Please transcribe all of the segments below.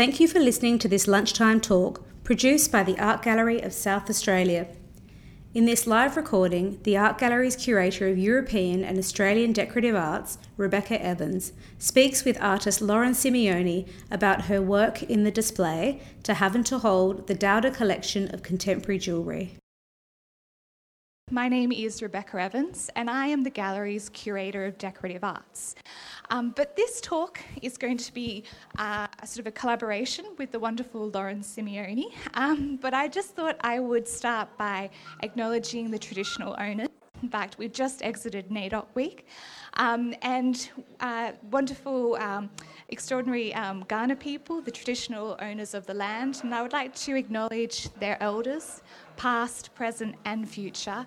Thank you for listening to this lunchtime talk produced by the Art Gallery of South Australia. In this live recording, the Art Gallery's curator of European and Australian decorative arts, Rebecca Evans, speaks with artist Lauren Simeoni about her work in the display to have and to hold the Dowder collection of contemporary jewellery. My name is Rebecca Evans, and I am the gallery's curator of decorative arts. Um, but this talk is going to be uh, a sort of a collaboration with the wonderful Lauren Simeoni. Um, but I just thought I would start by acknowledging the traditional owners. In fact, we've just exited NAIDOC week, um, and uh, wonderful, um, extraordinary um, Kaurna people, the traditional owners of the land, and I would like to acknowledge their elders, past, present, and future,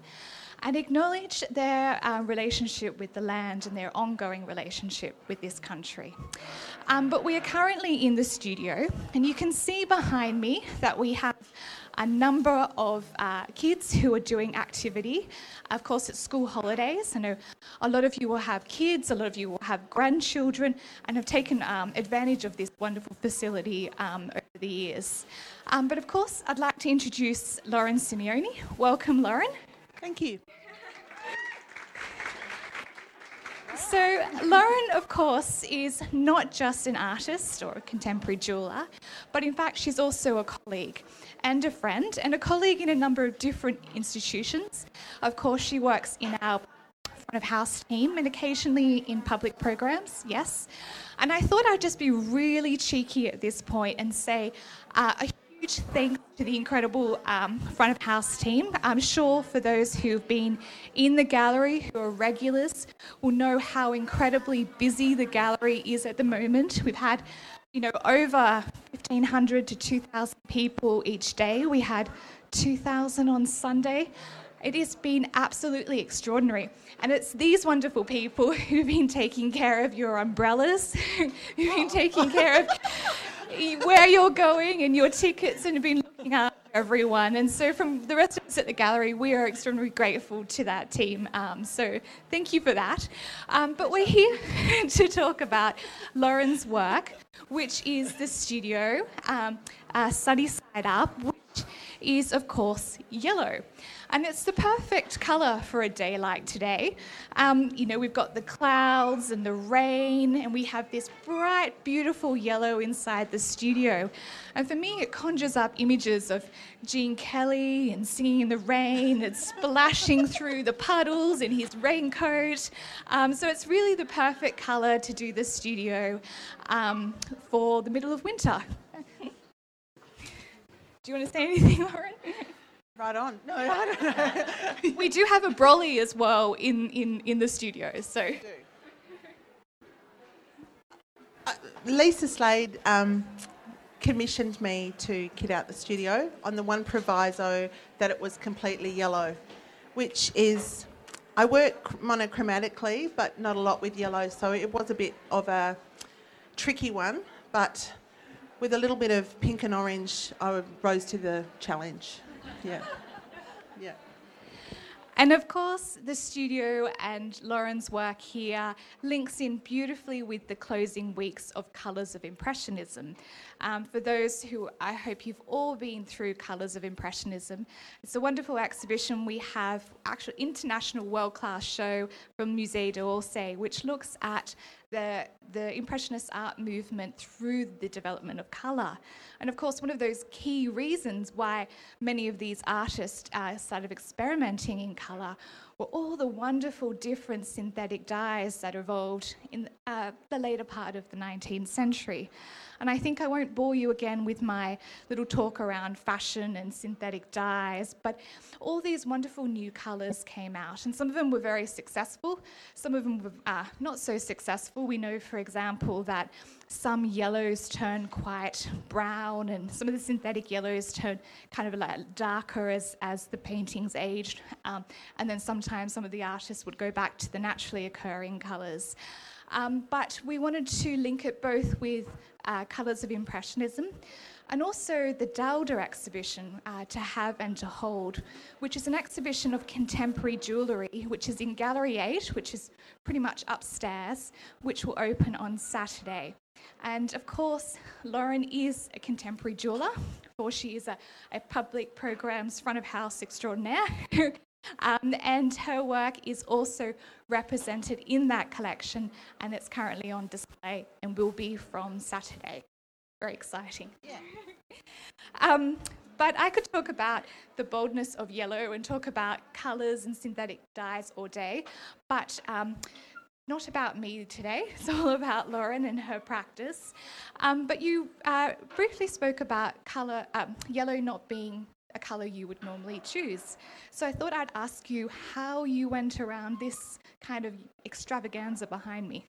and acknowledge their uh, relationship with the land and their ongoing relationship with this country. Um, but we are currently in the studio, and you can see behind me that we have a number of uh, kids who are doing activity. Of course, it's school holidays. I know a lot of you will have kids, a lot of you will have grandchildren, and have taken um, advantage of this wonderful facility um, over the years. Um, but of course, I'd like to introduce Lauren Simeoni. Welcome, Lauren. Thank you. So, Lauren, of course, is not just an artist or a contemporary jeweller, but in fact, she's also a colleague and a friend, and a colleague in a number of different institutions. Of course, she works in our front of house team and occasionally in public programs, yes. And I thought I'd just be really cheeky at this point and say uh, a huge thanks to the incredible um, front of house team. I'm sure for those who've been in the gallery, who are regulars, will know how incredibly busy the gallery is at the moment. We've had, you know, over 1,500 to 2,000 people each day. We had 2,000 on Sunday. It has been absolutely extraordinary. And it's these wonderful people who've been taking care of your umbrellas, who've been taking care of where you're going and your tickets and been looking after everyone. And so, from the rest of us at the gallery, we are extremely grateful to that team. Um, so, thank you for that. Um, but we're here to talk about Lauren's work, which is the studio, um, uh, Sunny Side Up, which is, of course, yellow. And it's the perfect colour for a day like today. Um, you know, we've got the clouds and the rain, and we have this bright, beautiful yellow inside the studio. And for me, it conjures up images of Gene Kelly and singing in the rain, and splashing through the puddles in his raincoat. Um, so it's really the perfect colour to do the studio um, for the middle of winter. Do you want to say anything, Lauren? Right on. No, I don't know. we do have a brolly as well in, in, in the studio, so. Uh, Lisa Slade um, commissioned me to kit out the studio on the one proviso that it was completely yellow, which is, I work monochromatically, but not a lot with yellow, so it was a bit of a tricky one, but with a little bit of pink and orange, I rose to the challenge. Yeah. Yeah. And of course, the studio and Lauren's work here links in beautifully with the closing weeks of Colours of Impressionism. Um, for those who I hope you've all been through Colours of Impressionism, it's a wonderful exhibition. We have actual international world class show from Musée d'Orsay, which looks at the, the Impressionist art movement through the development of colour. And of course, one of those key reasons why many of these artists uh, started experimenting in colour were all the wonderful different synthetic dyes that evolved in uh, the later part of the 19th century. And I think I won't bore you again with my little talk around fashion and synthetic dyes, but all these wonderful new colours came out, and some of them were very successful, some of them were uh, not so successful. We know, for example, that some yellows turn quite brown, and some of the synthetic yellows turn kind of like darker as, as the paintings aged. Um, and then sometimes some of the artists would go back to the naturally occurring colours. Um, but we wanted to link it both with uh, Colours of Impressionism and also the Dowder exhibition, uh, To Have and to Hold, which is an exhibition of contemporary jewellery, which is in Gallery 8, which is pretty much upstairs, which will open on Saturday. And of course, Lauren is a contemporary jeweller, for she is a, a public programs front of house extraordinaire. um, and her work is also represented in that collection, and it's currently on display and will be from Saturday. Very exciting. Yeah. Um, but I could talk about the boldness of yellow and talk about colours and synthetic dyes all day. But um, not about me today. It's all about Lauren and her practice. Um, but you uh, briefly spoke about colour, um, yellow not being a colour you would normally choose. So I thought I'd ask you how you went around this kind of extravaganza behind me.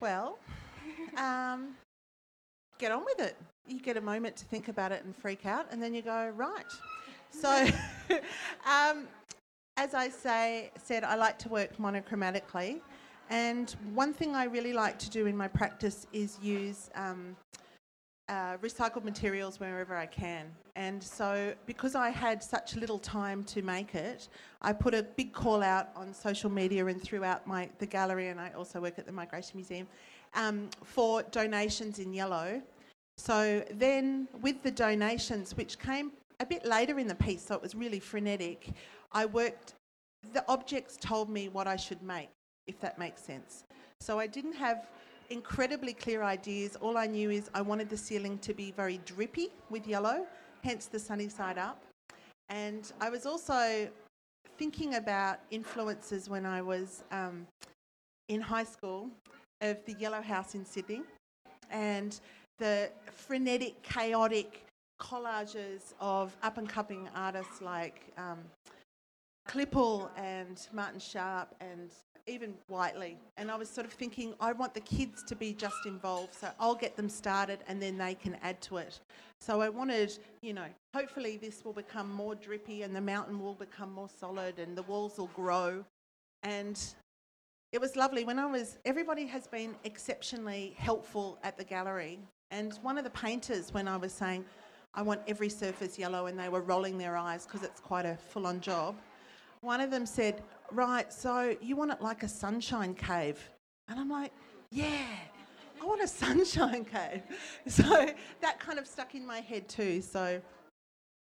Well, um, get on with it. You get a moment to think about it and freak out, and then you go, right. So, um, as I say, said, I like to work monochromatically. And one thing I really like to do in my practice is use um, uh, recycled materials wherever I can. And so, because I had such little time to make it, I put a big call out on social media and throughout my the gallery, and I also work at the Migration Museum um, for donations in yellow. So then, with the donations, which came a bit later in the piece, so it was really frenetic. I worked, the objects told me what I should make, if that makes sense. So I didn't have incredibly clear ideas. All I knew is I wanted the ceiling to be very drippy with yellow, hence the sunny side up. And I was also thinking about influences when I was um, in high school of the Yellow House in Sydney and the frenetic, chaotic collages of up and coming artists like um, Klippel and Martin Sharp and even Whiteley. And I was sort of thinking, I want the kids to be just involved, so I'll get them started and then they can add to it. So I wanted, you know, hopefully this will become more drippy and the mountain will become more solid and the walls will grow. And it was lovely. When I was, everybody has been exceptionally helpful at the gallery. And one of the painters, when I was saying, I want every surface yellow, and they were rolling their eyes because it's quite a full on job. One of them said, Right, so you want it like a sunshine cave. And I'm like, Yeah, I want a sunshine cave. So that kind of stuck in my head too. So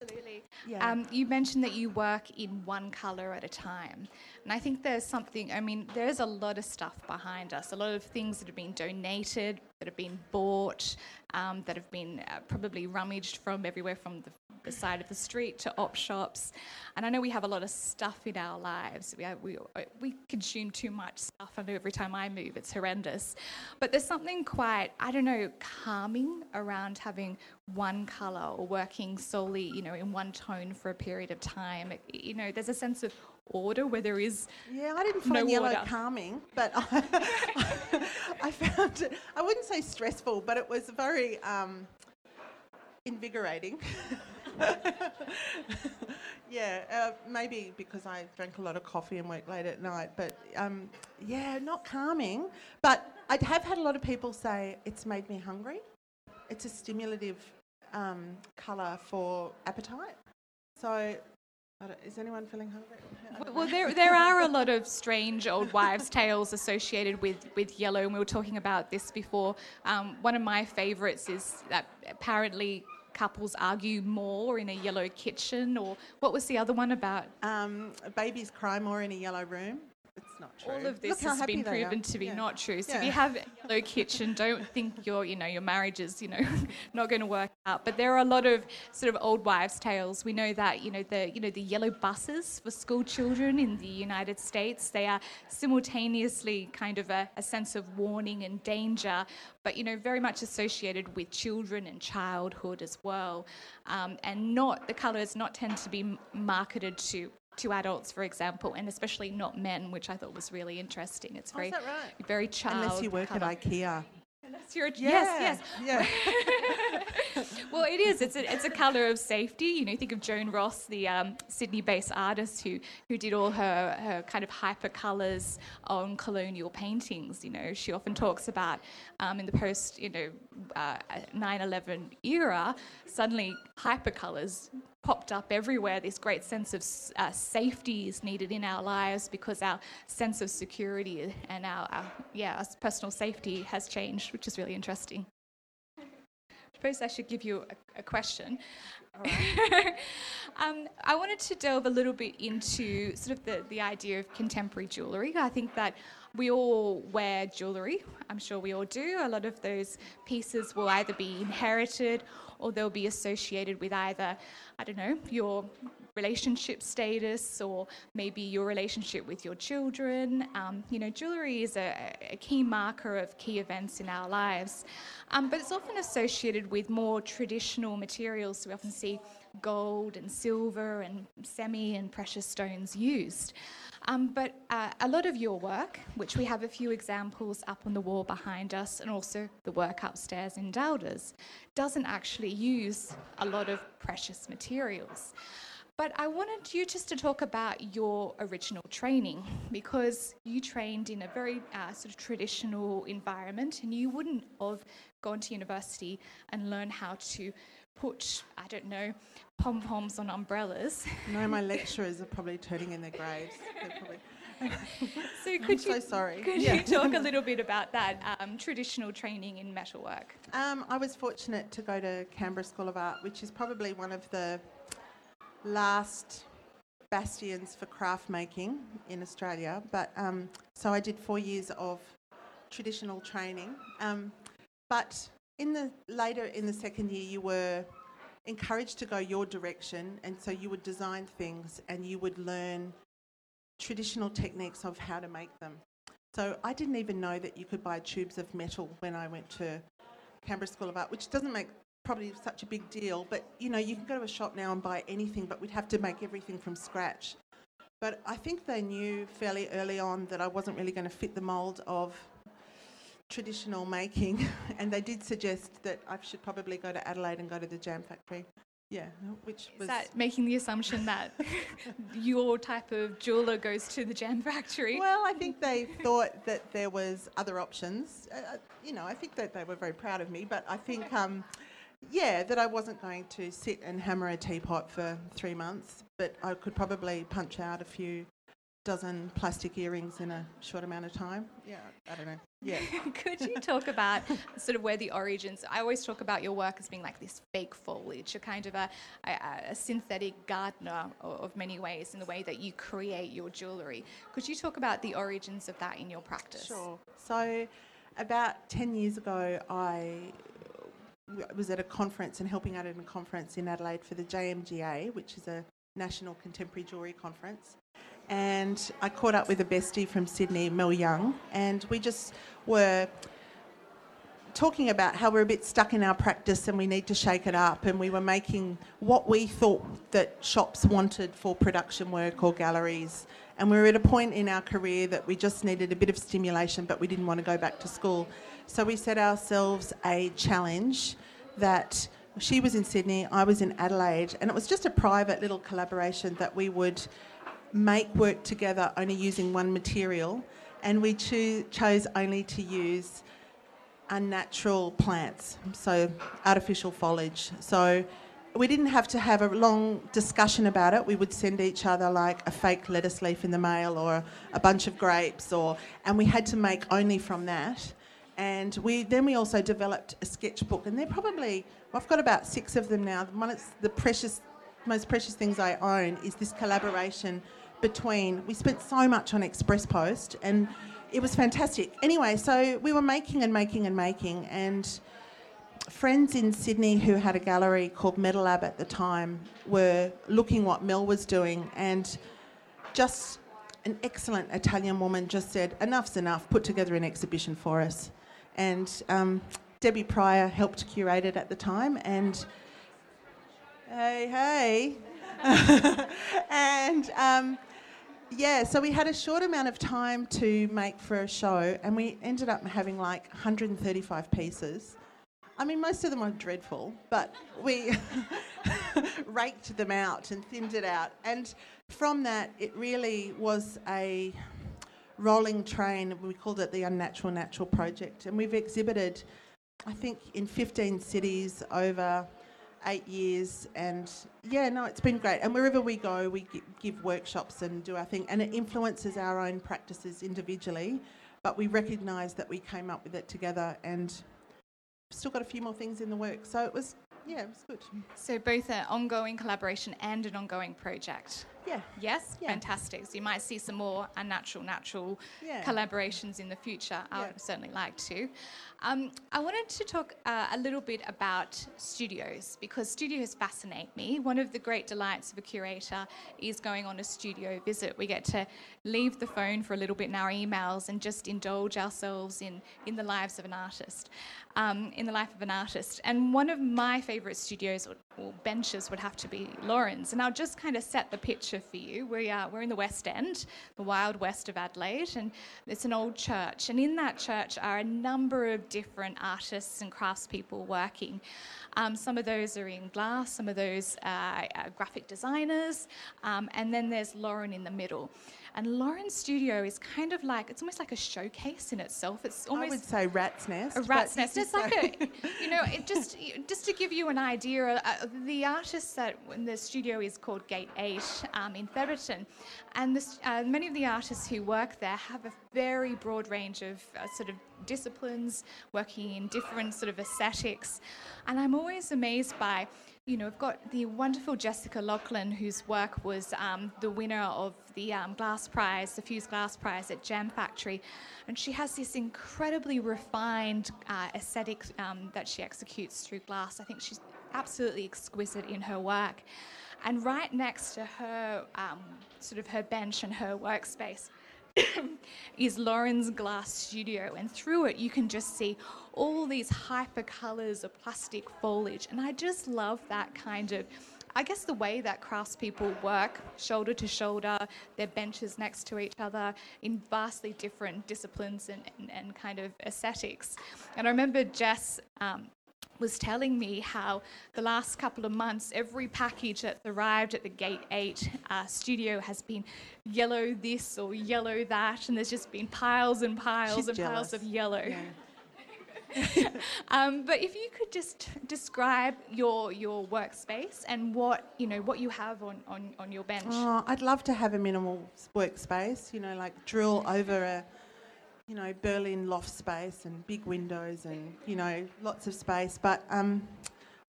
Absolutely. Yeah. Um, you mentioned that you work in one colour at a time. And I think there's something, I mean, there's a lot of stuff behind us, a lot of things that have been donated, that have been bought, um, that have been uh, probably rummaged from everywhere from the, the, side of the street to op shops. And I know we have a lot of stuff in our lives. We, have, we, we consume too much stuff. I know every time I move, it's horrendous. But there's something quite, I don't know, calming around having one colour or working solely, you know, in one tone for a period of time. You know, there's a sense of order where there is yeah i didn't find no yellow calming but I, I found it i wouldn't say stressful but it was very um, invigorating. Yeah uh, maybe because i drank a lot of coffee and worked late at night but um, yeah not calming. But i have had a lot of people say it's made me hungry. It's a stimulative um, colour for appetite. So is anyone feeling hungry Well, there, there are a lot of strange old wives' tales associated with, with yellow, and we were talking about this before. Um, one of my favourites is that apparently couples argue more in a yellow kitchen, or what was the other one about? Um, babies cry more in a yellow room. It's not true. All of this Look has been they are. proven to be Yeah. not true. So Yeah. if you have a yellow kitchen, don't think your, you know, your marriage is, you know, not going to work out. But there are a lot of sort of old wives' tales. We know that, you know, the, you know, the yellow buses for school children in the United States, they are simultaneously kind of a, a sense of warning and danger, but, you know, very much associated with children and childhood as well. Um, and not, the colours not tend to be marketed to to adults, for example, and especially not men, which I thought was really interesting. It's Oh, very, is that right? very child. Unless you work colour. at IKEA. Unless you're, a, Yeah, yes, yeah. well, it is. It's a, it's a colour of safety. You know, think of Joan Ross, the um, Sydney-based artist who who did all her her kind of hyper colours on colonial paintings. You know, she often talks about um, in the post you know uh, 9/11 era, suddenly hyper colours popped up everywhere. This great sense of uh, safety is needed in our lives because our sense of security and our, our yeah, our personal safety has changed, which is really interesting. I suppose I should give you a, a question. Right. um, I wanted to delve a little bit into sort of the, the idea of contemporary jewellery. I think that we all wear jewellery. I'm sure we all do. A lot of those pieces will either be inherited or they'll be associated with either, I don't know, your relationship status or maybe your relationship with your children. Um, you know, jewellery is a, a, key marker of key events in our lives, um, but it's often associated with more traditional materials. So we often see gold and silver and semi and precious stones used. Um, but uh, a lot of your work, which we have a few examples up on the wall behind us, and also the work upstairs in Dowders, doesn't actually use a lot of precious materials. But I wanted you just to talk about your original training because you trained in a very uh, sort of traditional environment and you wouldn't have gone to university and learned how to put, I don't know, pom poms on umbrellas. No, my lecturers are probably turning in their graves. so could I'm you, so sorry. Could yeah. you talk a little bit about that um, traditional training in metalwork? Um, I was fortunate to go to Canberra School of Art, which is probably one of the last bastions for craft making in Australia. But um, so I did four years of traditional training. Um, but in the later in the second year, you were encouraged to go your direction, and so you would design things and you would learn traditional techniques of how to make them. So I didn't even know that you could buy tubes of metal when I went to Canberra School of Art, which doesn't make probably such a big deal, but you know, you can go to a shop now and buy anything, but we'd have to make everything from scratch. But I think they knew fairly early on that I wasn't really going to fit the mould of traditional making, and they did suggest that I should probably go to Adelaide and go to the jam factory. Yeah, which was. Is that making the assumption that your type of jeweler goes to the jam factory? Well, I think they thought that there was other options. Uh, uh, you know, I think that they were very proud of me, but I think, um, yeah, that I wasn't going to sit and hammer a teapot for three months, but I could probably punch out a few dozen plastic earrings in a short amount of time. Yeah, I don't know. Yeah. Could you talk about sort of where the origins? I always talk about your work as being like this fake foliage, a kind of a, a, a synthetic gardener of many ways in the way that you create your jewellery. Could you talk about the origins of that in your practice? Sure. So, about 10 years ago, I was at a conference and helping out at a conference in Adelaide for the JMGA, which is a national contemporary jewellery conference. And I caught up with a bestie from Sydney, Mel Young, and we just were talking about how we're a bit stuck in our practice and we need to shake it up. And we were making what we thought that shops wanted for production work or galleries and we were at a point in our career that we just needed a bit of stimulation but we didn't want to go back to school so we set ourselves a challenge that she was in Sydney I was in Adelaide and it was just a private little collaboration that we would make work together only using one material, and we cho- chose only to use unnatural plants, so artificial foliage. So we didn't have to have a long discussion about it. We would send each other like a fake lettuce leaf in the mail or a bunch of grapes, or and we had to make only from that. And we then we also developed a sketchbook, and they're probably well, I've got about six of them now. One of the precious, most precious things I own is this collaboration between. We spent so much on Express Post, and it was fantastic. Anyway, so we were making and making and making, and friends in Sydney who had a gallery called Metal Lab at the time were looking what Mel was doing, and just an excellent Italian woman just said, "Enough's enough. Put together an exhibition for us." And um, Debbie Pryor helped curate it at the time, and hey, hey. and um, yeah, so we had a short amount of time to make for a show, and we ended up having like 135 pieces. I mean, most of them are dreadful, but we raked them out and thinned it out. And from that, it really was a rolling train. We called it the Unnatural Natural Project. And we've exhibited, I think, in 15 cities over eight years. And yeah, no, it's been great. And wherever we go, we give workshops and do our thing. And it influences our own practices individually. But we recognise that we came up with it together and still got a few more things in the works. So it was, yeah, it was good. So both an ongoing collaboration and an ongoing project. Yeah. Yes, Yeah. fantastic. So you might see some more unnatural, natural Yeah. collaborations in the future. I Yeah. would certainly like to. Um, I wanted to talk uh, a little bit about studios because studios fascinate me. One of the great delights of a curator is going on a studio visit. We get to leave the phone for a little bit in our emails and just indulge ourselves in, in the lives of an artist, um, in the life of an artist. And one of my favourite studios or, or benches would have to be Lauren's. And I'll just kind of set the picture for you. We are, we're in the West End, the wild west of Adelaide, and it's an old church. And in that church are a number of different artists and craftspeople working. Um, some of those are in glass, some of those are, are graphic designers, um, and then there's Lauren in the middle. And Lauren's studio is kind of like, it's almost like a showcase in itself. It's almost I would say rat's nest. a rat's nest. It's like a, you know, it just just to give you an idea, uh, the artist that in the studio is called Gate Eight um, in Thebarton, and this, uh, many of the artists who work there have a very broad range of uh, sort of disciplines, working in different sort of aesthetics, and I'm always amazed by. You know, we've got the wonderful Jessica Loughlin, whose work was um, the winner of the um, Glass Prize, the Fuse Glass Prize at Jam Factory, and she has this incredibly refined uh, aesthetic um, that she executes through glass. I think she's absolutely exquisite in her work. And right next to her, um, sort of her bench and her workspace, is Lauren's glass studio, and through it you can just see all these hyper colours of plastic foliage, and I just love that kind of. I guess the way that craftspeople work, shoulder to shoulder, their benches next to each other in vastly different disciplines and, and, and kind of aesthetics. And I remember Jess um, was telling me how the last couple of months, every package that's arrived at the Gate 8 uh, studio has been yellow this or yellow that, and there's just been piles and piles She's and piles of yellow. Yeah. Um, but if you could just describe your your workspace and what you know what you have on, on, on your bench. Oh, I'd love to have a minimal workspace, you know, like drill over a, you know, Berlin loft space and big windows and, you know, lots of space. But um,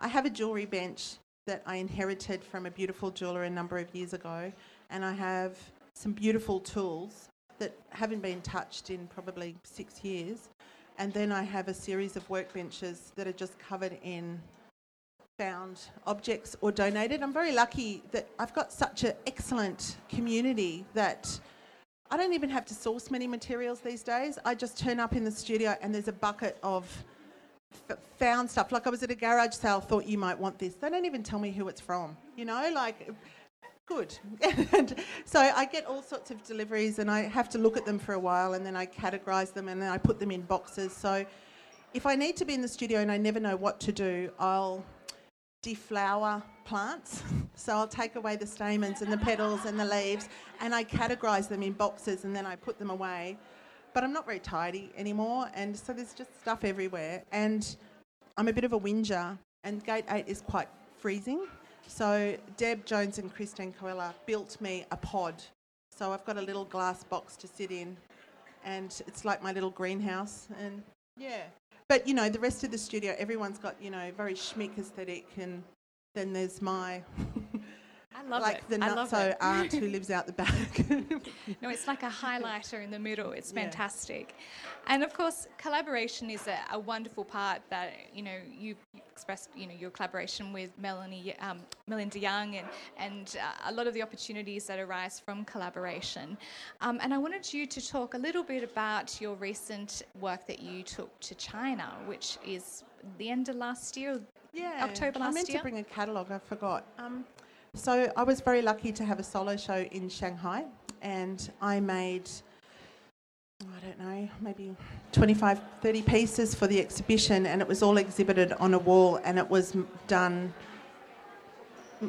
I have a jewellery bench that I inherited from a beautiful jeweller a number of years ago, and I have some beautiful tools that haven't been touched in probably six years. And then I have a series of workbenches that are just covered in found objects or donated. I'm very lucky that I've got such an excellent community that I don't even have to source many materials these days. I just turn up in the studio and there's a bucket of f- found stuff. Like I was at a garage sale, thought you might want this. They don't even tell me who it's from. You know, like good. and so I get all sorts of deliveries and I have to look at them for a while and then I categorize them and then I put them in boxes. So if I need to be in the studio and I never know what to do, I'll deflower plants. So I'll take away the stamens and the petals and the leaves and I categorize them in boxes and then I put them away. But I'm not very tidy anymore and so there's just stuff everywhere. And I'm a bit of a whinger and gate 8 is quite freezing. So Deb Jones and Christine Coella built me a pod. So I've got a little glass box to sit in and it's like my little greenhouse and yeah. But you know, the rest of the studio, everyone's got, you know, very schmick aesthetic and then there's my love like it. the I love it. aunt who lives out the back. No, it's like a highlighter in the middle. It's Yeah. fantastic. And of course, collaboration is a, a wonderful part that, you know, you've expressed, you know, your collaboration with Melanie, um, Melinda Young and, and uh, a lot of the opportunities that arise from collaboration. Um, and I wanted you to talk a little bit about your recent work that you took to China, which is the end of last year, Yeah, October I last meant year? to bring a catalogue. I forgot. Um, so I was very lucky to have a solo show in Shanghai, and I made. oh, I don't know, maybe 25, 30 pieces for the exhibition, and it was all exhibited on a wall, and it was done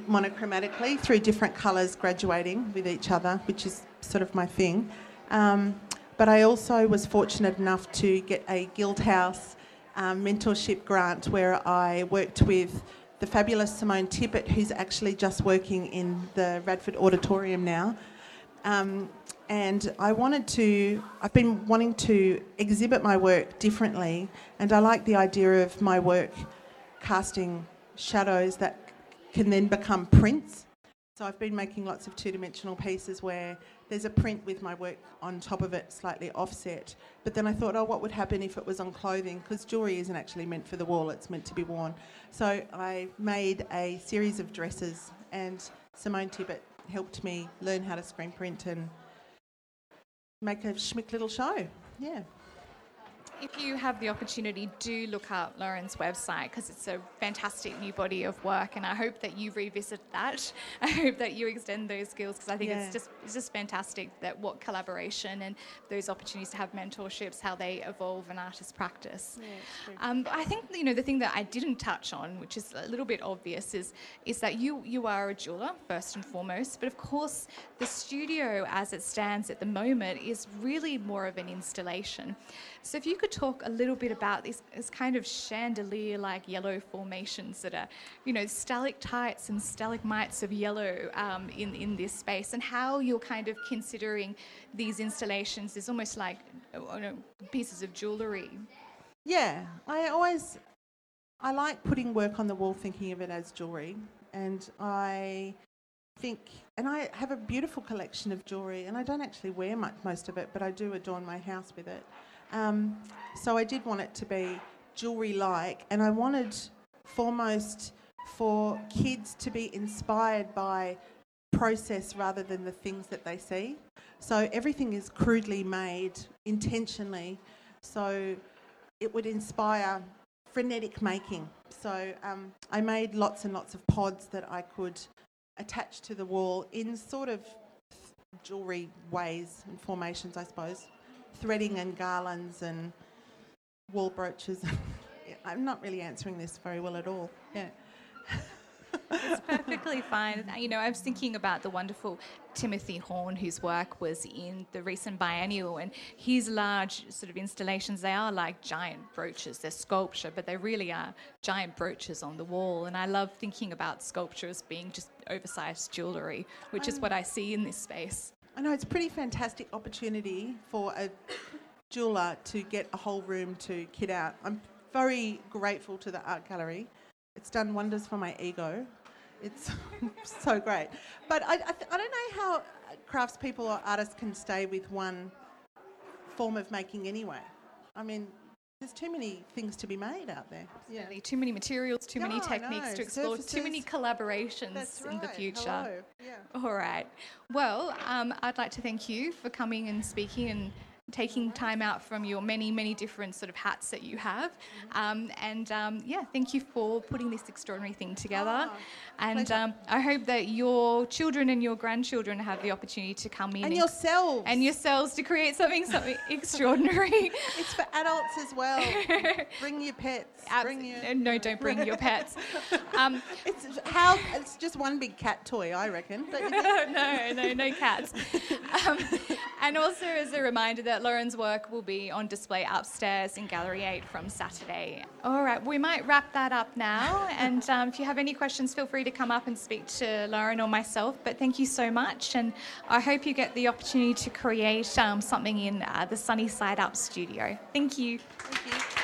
monochromatically through different colours graduating with each other, which is sort of my thing. Um, but I also was fortunate enough to get a Guildhouse um, mentorship grant where I worked with the fabulous Simone Tippett, who's actually just working in the Radford Auditorium now. Um, and I wanted to, I've been wanting to exhibit my work differently, and I like the idea of my work casting shadows that can then become prints. So I've been making lots of two dimensional pieces where there's a print with my work on top of it, slightly offset. But then I thought, oh, what would happen if it was on clothing? Because jewellery isn't actually meant for the wall, it's meant to be worn. So I made a series of dresses, and Simone Tippett helped me learn how to screen print and make a schmick little show. Yeah. If you have the opportunity, do look up Lauren's website because it's a fantastic new body of work, and I hope that you revisit that. I hope that you extend those skills because I think yeah. it's just it's just fantastic that what collaboration and those opportunities to have mentorships, how they evolve an artist practice. Yeah, um, I think you know the thing that I didn't touch on, which is a little bit obvious, is is that you you are a jeweler first and foremost, but of course the studio as it stands at the moment is really more of an installation. So if you could talk a little bit about these, this kind of chandelier-like yellow formations that are, you know, stalactites and stalagmites of yellow um, in, in this space and how you're kind of considering these installations as almost like uh, you know, pieces of jewellery. Yeah, I always, I like putting work on the wall thinking of it as jewellery and I think, and I have a beautiful collection of jewellery, and I don't actually wear much, most of it, but I do adorn my house with it. Um, so I did want it to be jewellery like, and I wanted foremost for kids to be inspired by process rather than the things that they see. So everything is crudely made intentionally, so it would inspire frenetic making. So um, I made lots and lots of pods that I could attach to the wall in sort of jewellery ways and formations, I suppose threading and garlands and wall brooches. I'm not really answering this very well at all. Yeah. it's perfectly fine. You know, I was thinking about the wonderful Timothy Horn, whose work was in the recent biennial, and his large sort of installations, they are like giant brooches. They're sculpture, but they really are giant brooches on the wall. And I love thinking about sculpture as being just oversized jewellery, which is um, what I see in this space. I know it's a pretty fantastic opportunity for a jeweler to get a whole room to kit out. I'm very grateful to the art gallery. It's done wonders for my ego. It's so great. But I, I, I don't know how craftspeople or artists can stay with one form of making anyway. I mean, there's too many things to be made out there. Yeah. Too many materials, too many techniques to explore, Surfaces. too many collaborations right. in the future. Yeah. All right. Well, um, I'd like to thank you for coming and speaking and taking time out from your many, many different sort of hats that you have. Um, and um, yeah, thank you for putting this extraordinary thing together. Oh, and um, I hope that your children and your grandchildren have the opportunity to come in and, and yourselves and yourselves to create something something extraordinary. It's for adults as well. bring your pets. bring your... No, don't bring your pets. Um, it's how it's just one big cat toy, I reckon. no, no, no cats. And also as a reminder that Lauren's work will be on display upstairs in Gallery 8 from Saturday. All right, we might wrap that up now. and um, if you have any questions, feel free to come up and speak to Lauren or myself. But thank you so much. And I hope you get the opportunity to create um, something in uh, the Sunny Side Up studio. Thank you. Thank you.